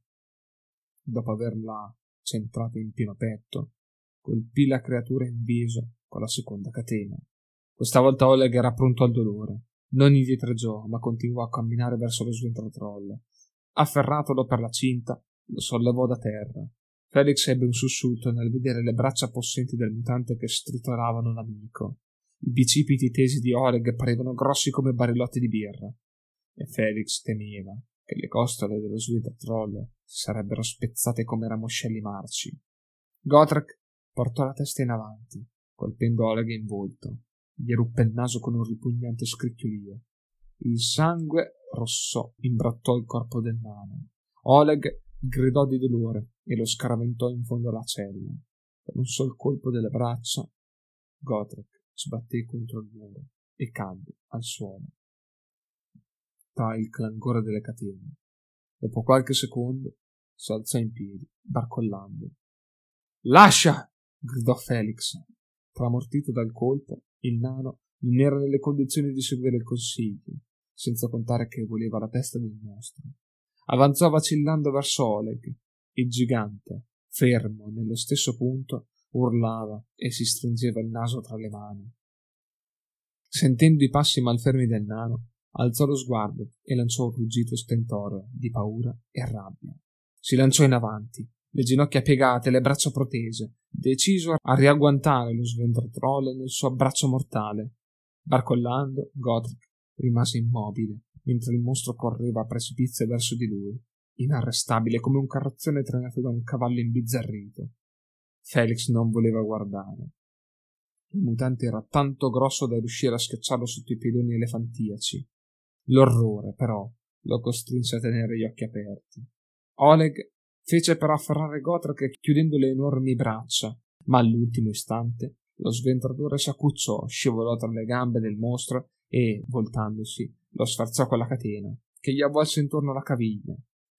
Dopo averla centrata in pieno petto, colpì la creatura in viso con la seconda catena. Questa volta Oleg era pronto al dolore. Non indietreggiò, ma continuò a camminare verso lo sventratroll. Afferratolo per la cinta, lo sollevò da terra. Felix ebbe un sussulto nel vedere le braccia possenti del mutante che stritolavano l'amico. I bicipiti tesi di Oleg parevano grossi come barillotti di birra. E Felix temeva che le costole dello sventratroll si sarebbero spezzate come ramoscelli marci. Gotrek portò la testa in avanti, colpendo Oleg in volto. Gli ruppe il naso con un ripugnante scricchiolio. Il sangue rossò imbrattò il corpo del nano. Oleg gridò di dolore e lo scaraventò in fondo alla cella. Per un sol colpo delle braccia, Gotrek sbatté contro il muro e cadde al suolo. Tra il clangore delle catene. Dopo qualche secondo si alzò in piedi, barcollando. Lascia! gridò Felix. Tramortito dal colpo, il nano non era nelle condizioni di seguire il consiglio senza contare che voleva la testa del mostro. Avanzò vacillando verso Oleg. Il gigante, fermo nello stesso punto, urlava e si stringeva il naso tra le mani. Sentendo i passi malfermi del nano, alzò lo sguardo e lanciò un ruggito stentoreo di paura e rabbia. Si lanciò in avanti, le ginocchia piegate, le braccia protese, deciso a riagguantare lo sventratrolle nel suo abbraccio mortale. Barcollando, Godric rimase immobile mentre il mostro correva a precipizio verso di lui, inarrestabile come un carrozzone trainato da un cavallo imbizzarrito. Felix non voleva guardare. Il mutante era tanto grosso da riuscire a schiacciarlo sotto i pedoni elefantiaci. L'orrore, però, lo costrinse a tenere gli occhi aperti. Oleg fece però afferrare Gotrak chiudendo le enormi braccia, ma all'ultimo istante lo sventratore s'accucciò, scivolò tra le gambe del mostro e, voltandosi, lo sferzò con la catena, che gli avvolse intorno alla caviglia.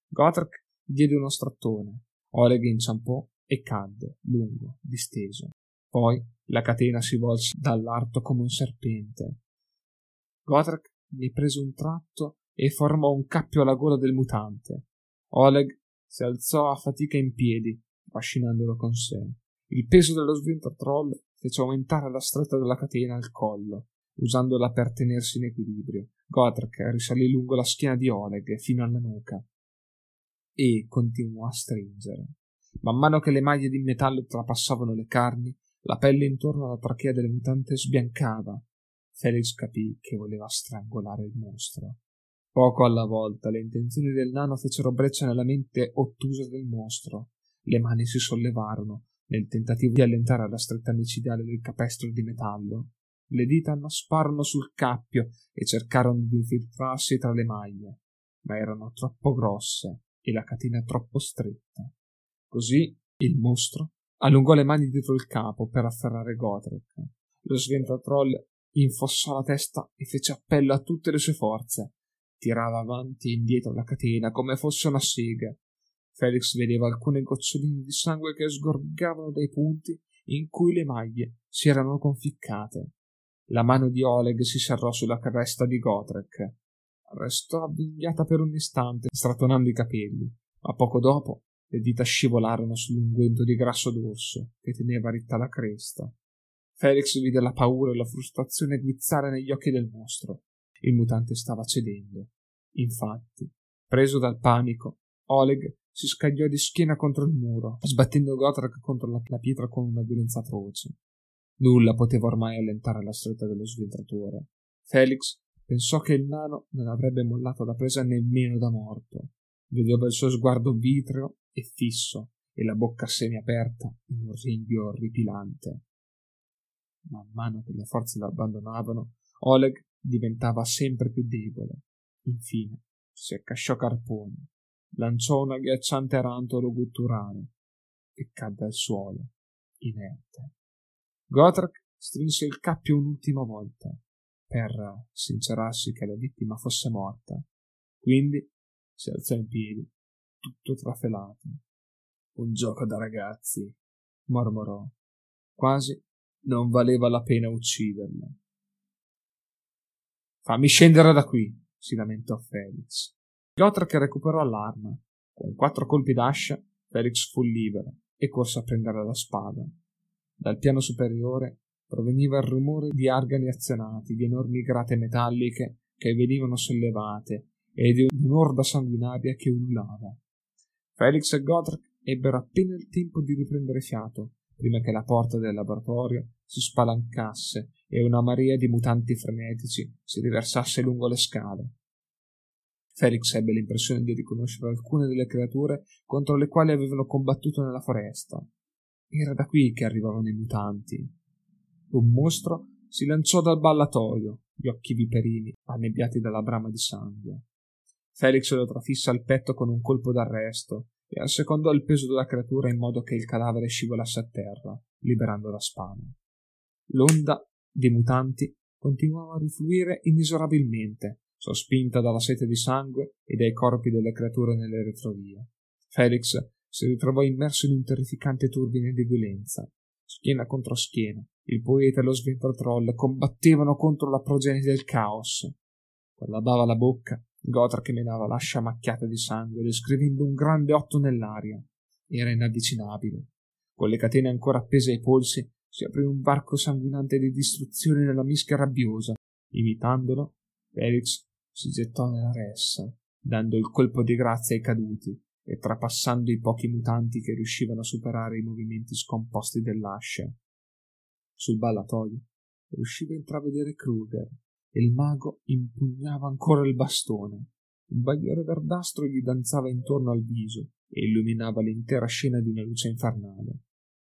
Gotrek diede uno strattone, Oleg inciampò e cadde, lungo, disteso. Poi la catena si volse dall'arto come un serpente. Gotrek gli prese un tratto e formò un cappio alla gola del mutante. Oleg si alzò a fatica in piedi, trascinandolo con sé. Il peso dello sventratroll fece aumentare la stretta della catena al collo, usandola per tenersi in equilibrio. Godric risalì lungo la schiena di Oleg fino alla nuca e continuò a stringere. Man mano che le maglie di metallo trapassavano le carni, la pelle intorno alla trachea del mutante sbiancava. Felix capì che voleva strangolare il mostro. Poco alla volta le intenzioni del nano fecero breccia nella mente ottusa del mostro. Le mani si sollevarono nel tentativo di allentare la stretta micidiale del capestro di metallo. Le dita annasparono sul cappio e cercarono di infiltrarsi tra le maglie, ma erano troppo grosse e la catena troppo stretta. Così il mostro allungò le mani dietro il capo per afferrare Godric. Lo sventratroll infossò la testa e fece appello a tutte le sue forze. Tirava avanti e indietro la catena come fosse una sega. Felix vedeva alcune goccioline di sangue che sgorgavano dai punti in cui le maglie si erano conficcate. La mano di Oleg si serrò sulla cresta di Godrek. Restò avvinghiata per un istante, stratonando i capelli, ma poco dopo le dita scivolarono sull'unguento di grasso d'orso che teneva ritta la cresta. Felix vide la paura e la frustrazione guizzare negli occhi del mostro. Il mutante stava cedendo. Infatti, preso dal panico, Oleg si scagliò di schiena contro il muro, sbattendo Gotrak contro la, la pietra con una violenza atroce. Nulla poteva ormai allentare la stretta dello sventratore. Felix pensò che il nano non avrebbe mollato la presa nemmeno da morto. Vedeva il suo sguardo vitreo e fisso e la bocca semiaperta in un ringhio orripilante. Man mano che le forze lo abbandonavano, Oleg diventava sempre più debole. Infine si accasciò carponi, lanciò un agghiacciante rantolo gutturale e cadde al suolo, inerte. Gotrak strinse il cappio un'ultima volta per sincerarsi che la vittima fosse morta. Quindi si alzò in piedi, tutto trafelato. Un gioco da ragazzi, mormorò. Quasi non valeva la pena ucciderla. Fammi scendere da qui, si lamentò Felix. Gotrek recuperò l'arma. Con quattro colpi d'ascia, Felix fu libero e corse a prendere la spada. Dal piano superiore proveniva il rumore di argani azionati, di enormi grate metalliche che venivano sollevate e di un'orda sanguinaria che ululava. Felix e Godric ebbero appena il tempo di riprendere fiato prima che la porta del laboratorio si spalancasse e una marea di mutanti frenetici si riversasse lungo le scale. Felix ebbe l'impressione di riconoscere alcune delle creature contro le quali avevano combattuto nella foresta. Era da qui che arrivavano i mutanti, un mostro si lanciò dal ballatoio, gli occhi viperini, annebbiati dalla brama di sangue. Felix lo trafisse al petto con un colpo d'arresto e assecondò il peso della creatura in modo che il cadavere scivolasse a terra, liberando la spada. L'onda dei mutanti continuava a rifluire inesorabilmente, sospinta dalla sete di sangue e dai corpi delle creature nelle retrovie. Felix si ritrovò immerso in un terrificante turbine di violenza, schiena contro schiena, il poeta e lo sventratroll combattevano contro la progenie del caos. Quando bava la bocca, Gotra che menava l'ascia macchiata di sangue, descrivendo un grande otto nell'aria. Era inavvicinabile. Con le catene ancora appese ai polsi, si aprì un varco sanguinante di distruzione nella mischia rabbiosa. Imitandolo, Felix si gettò nella ressa, dando il colpo di grazia ai caduti e trapassando i pochi mutanti che riuscivano a superare i movimenti scomposti dell'ascia. Sul ballatoio riusciva a intravedere Kruger e il mago impugnava ancora il bastone. Un bagliore verdastro gli danzava intorno al viso e illuminava l'intera scena di una luce infernale.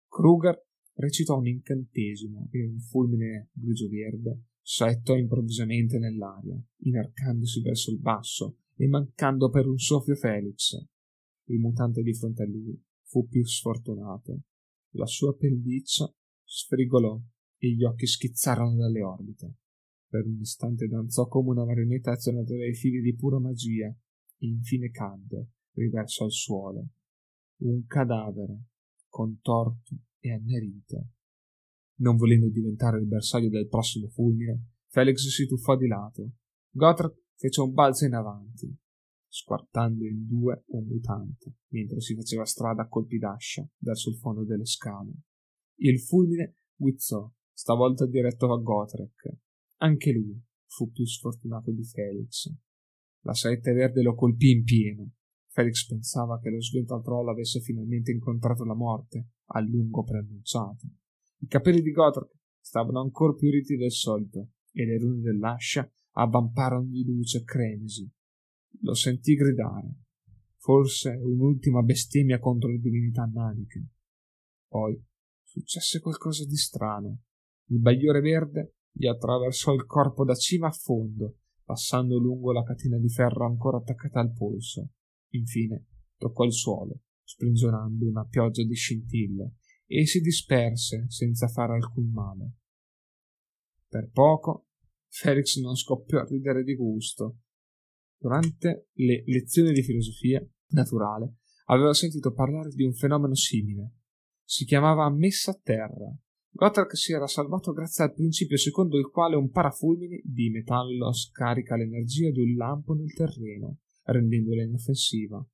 Kruger recitò un incantesimo e un fulmine grigio-verde saettò improvvisamente nell'aria, inarcandosi verso il basso e mancando per un soffio Felix. Il mutante di fronte a lui fu più sfortunato. La sua pelliccia sfrigolò e gli occhi schizzarono dalle orbite. Per un istante danzò come una marionetta azionata dai fili di pura magia e infine cadde, riverso al suolo. Un cadavere, contorto e annerito. Non volendo diventare il bersaglio del prossimo fulmine, Felix si tuffò di lato. Gotrek fece un balzo in avanti. squartando in due un mutante, mentre si faceva strada a colpi d'ascia verso il fondo delle scale. Il fulmine guizzò, stavolta diretto a Gotrek. Anche lui fu più sfortunato di Felix. La saetta verde lo colpì in pieno. Felix pensava che lo Svental avesse finalmente incontrato la morte, a lungo preannunciata. I capelli di Gotrek stavano ancora più riti del solito e le rune dell'ascia avvamparono di luce cremisi. Lo sentì gridare. Forse un'ultima bestemmia contro le divinità naniche. Poi successe qualcosa di strano. Il bagliore verde gli attraversò il corpo da cima a fondo, passando lungo la catena di ferro ancora attaccata al polso. Infine toccò il suolo, sprigionando una pioggia di scintille, e si disperse senza fare alcun male. Per poco Felix non scoppiò a ridere di gusto. Durante le lezioni di filosofia naturale aveva sentito parlare di un fenomeno simile. Si chiamava messa a terra. Gotrek si era salvato grazie al principio secondo il quale un parafulmine di metallo scarica l'energia di un lampo nel terreno, rendendola inoffensiva.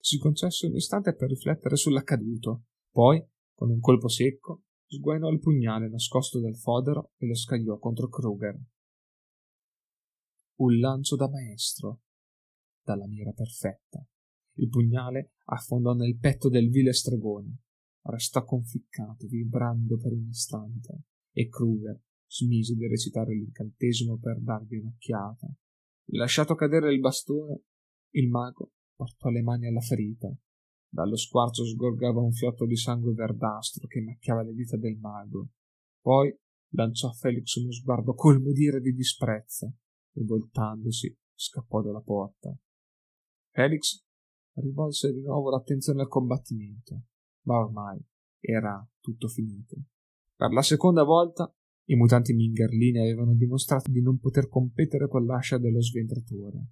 Si concesse un istante per riflettere sull'accaduto, poi, con un colpo secco, sguainò il pugnale nascosto dal fodero e lo scagliò contro Kruger. Un lancio da maestro, dalla mira perfetta. Il pugnale affondò nel petto del vile stregone. Restò conficcato, vibrando per un istante, e Kruger smise di recitare l'incantesimo per dargli un'occhiata. Lasciato cadere il bastone, il mago portò le mani alla ferita dallo squarcio sgorgava un fiotto di sangue verdastro che macchiava le dita del mago. Poi lanciò a Felix uno sguardo colmo d'ira e di disprezzo e voltandosi scappò dalla porta. Felix rivolse di nuovo l'attenzione al combattimento, ma ormai era tutto finito. Per la seconda volta i mutanti mingerlini avevano dimostrato di non poter competere con l'ascia dello sventratore.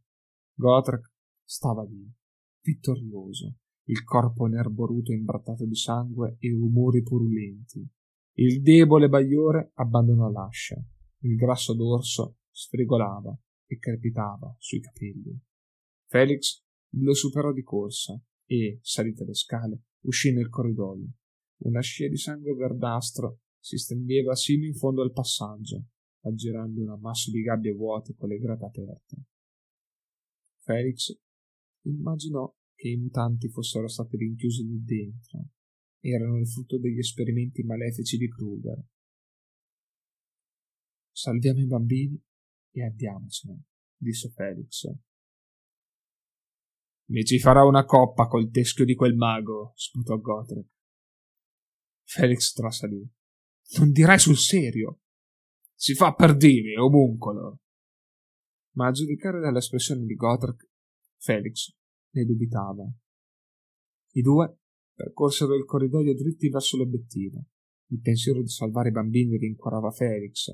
Gotrek stava lì, vittorioso, il corpo nerboruto imbrattato di sangue e umori purulenti. Il debole bagliore abbandonò l'ascia. Il grasso dorso sfrigolava e crepitava sui capelli. Felix lo superò di corsa e, salite le scale, uscì nel corridoio. Una scia di sangue verdastro si stendeva sino in fondo al passaggio, aggirando un ammasso di gabbie vuote con le grate aperte. Felix immaginò che i mutanti fossero stati rinchiusi lì dentro. Erano il frutto degli esperimenti malefici di Kruger. Salviamo i bambini e andiamocene, disse Felix. Mi ci farà una coppa col teschio di quel mago, sputò Gotrek. Felix trasalì. Non direi sul serio. Si fa per dire, omuncolo. Ma a giudicare dall'espressione di Gotrek, Felix ne dubitava. I due percorsero il corridoio dritti verso l'obiettivo. Il pensiero di salvare i bambini rincuorava Felix.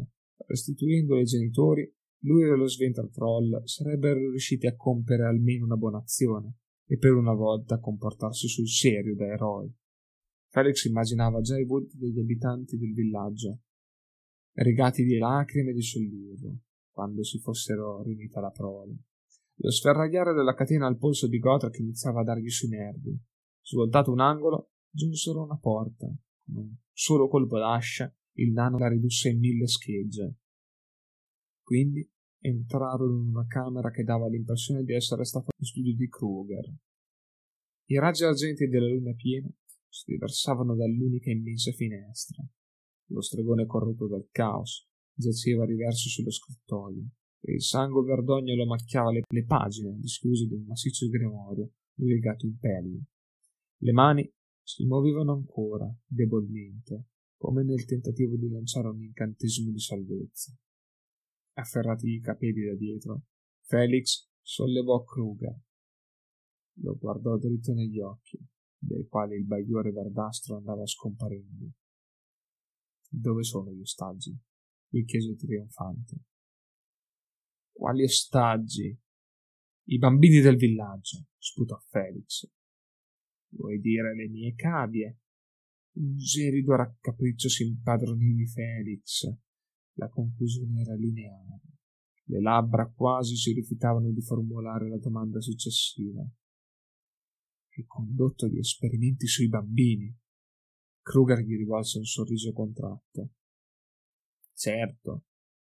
Restituendoli ai genitori, lui e lo Sventratroll sarebbero riusciti a compiere almeno una buona azione e per una volta a comportarsi sul serio da eroi. Felix immaginava già i volti degli abitanti del villaggio, rigati di lacrime e di sollievo, quando si fossero riuniti alla prole. Lo sferragliare della catena al polso di Gotrek iniziava a dargli sui nervi. Svoltato un angolo, giunsero a una porta. Con un solo colpo d'ascia, il nano la ridusse in mille schegge. Quindi entrarono in una camera che dava l'impressione di essere stata lo studio di Kruger. I raggi argenti della luna piena si riversavano dall'unica immensa finestra. Lo stregone corrotto dal caos giaceva riverso sullo scrittoio il sangue verdognolo macchiava le, le pagine dischiuse di un massiccio grimorio legato in pelle. Le mani si muovevano ancora, debolmente, come nel tentativo di lanciare un incantesimo di salvezza. Afferrati i capelli da dietro, Felix sollevò Kruger. Lo guardò dritto negli occhi, dai quali il bagliore verdastro andava scomparendo. Dove sono gli ostaggi? gli chiese trionfante. Quali ostaggi? I bambini del villaggio, sputò Felix. Vuoi dire le mie cavie? Un gelido raccapriccio si impadronì di Felix. La conclusione era lineare. Le labbra quasi si rifiutavano di formulare la domanda successiva. Il condotto di esperimenti sui bambini. Kruger gli rivolse un sorriso contratto. Certo,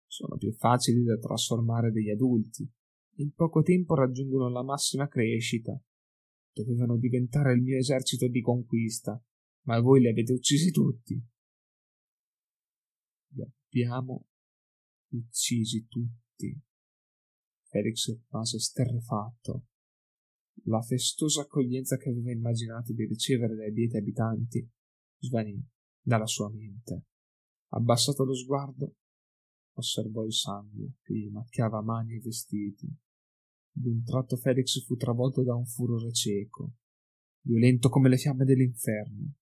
sono più facili da trasformare degli adulti. In poco tempo raggiungono la massima crescita. Dovevano diventare il mio esercito di conquista, ma voi li avete uccisi tutti. Li abbiamo uccisi tutti. Felix rimase sterrefatto. La festosa accoglienza che aveva immaginato di ricevere dai lieti abitanti svanì dalla sua mente. Abbassato lo sguardo, osservò il sangue che gli macchiava mani e vestiti. D'un tratto Felix fu travolto da un furore cieco, violento come le fiamme dell'inferno.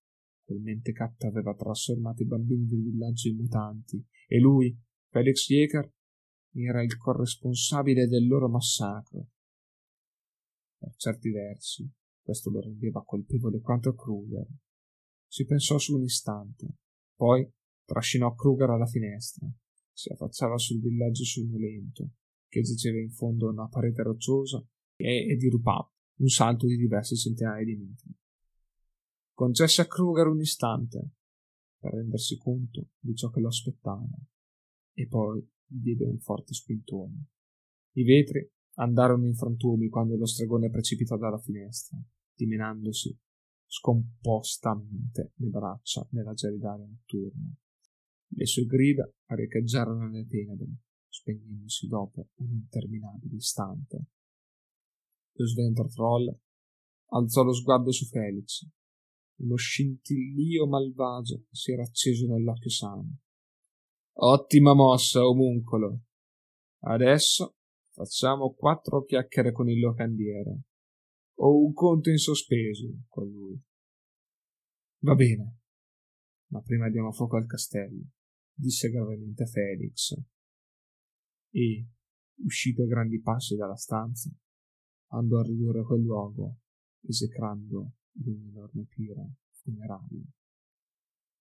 Quel mentecatto aveva trasformato i bambini del villaggio in mutanti e lui, Felix Jäger, era il corresponsabile del loro massacro. Per certi versi, questo lo rendeva colpevole quanto Kruger. Si pensò su un istante, poi trascinò Kruger alla finestra. Si affacciava sul villaggio sonnolento, che giaceva in fondo a una parete rocciosa e, e dirupava un salto di diverse centinaia di metri. Concesse a Kruger un istante per rendersi conto di ciò che lo aspettava e poi diede un forte spintone. I vetri andarono in frantumi quando lo stregone precipitò dalla finestra, dimenandosi scompostamente le braccia nella gelidaria notturna. Le sue grida riecheggiarono nelle tenebre, spegnendosi dopo un interminabile istante. Lo sventro troll alzò lo sguardo su Felix. Lo scintillio malvagio si era acceso nell'occhio sano. Ottima mossa, omuncolo. Adesso facciamo quattro chiacchiere con il locandiere. Ho un conto in sospeso con lui. Va bene, ma prima diamo fuoco al castello, disse gravemente Felix. E, uscito a grandi passi dalla stanza, andò a ridurre quel luogo, esecrando di un'enorme pira.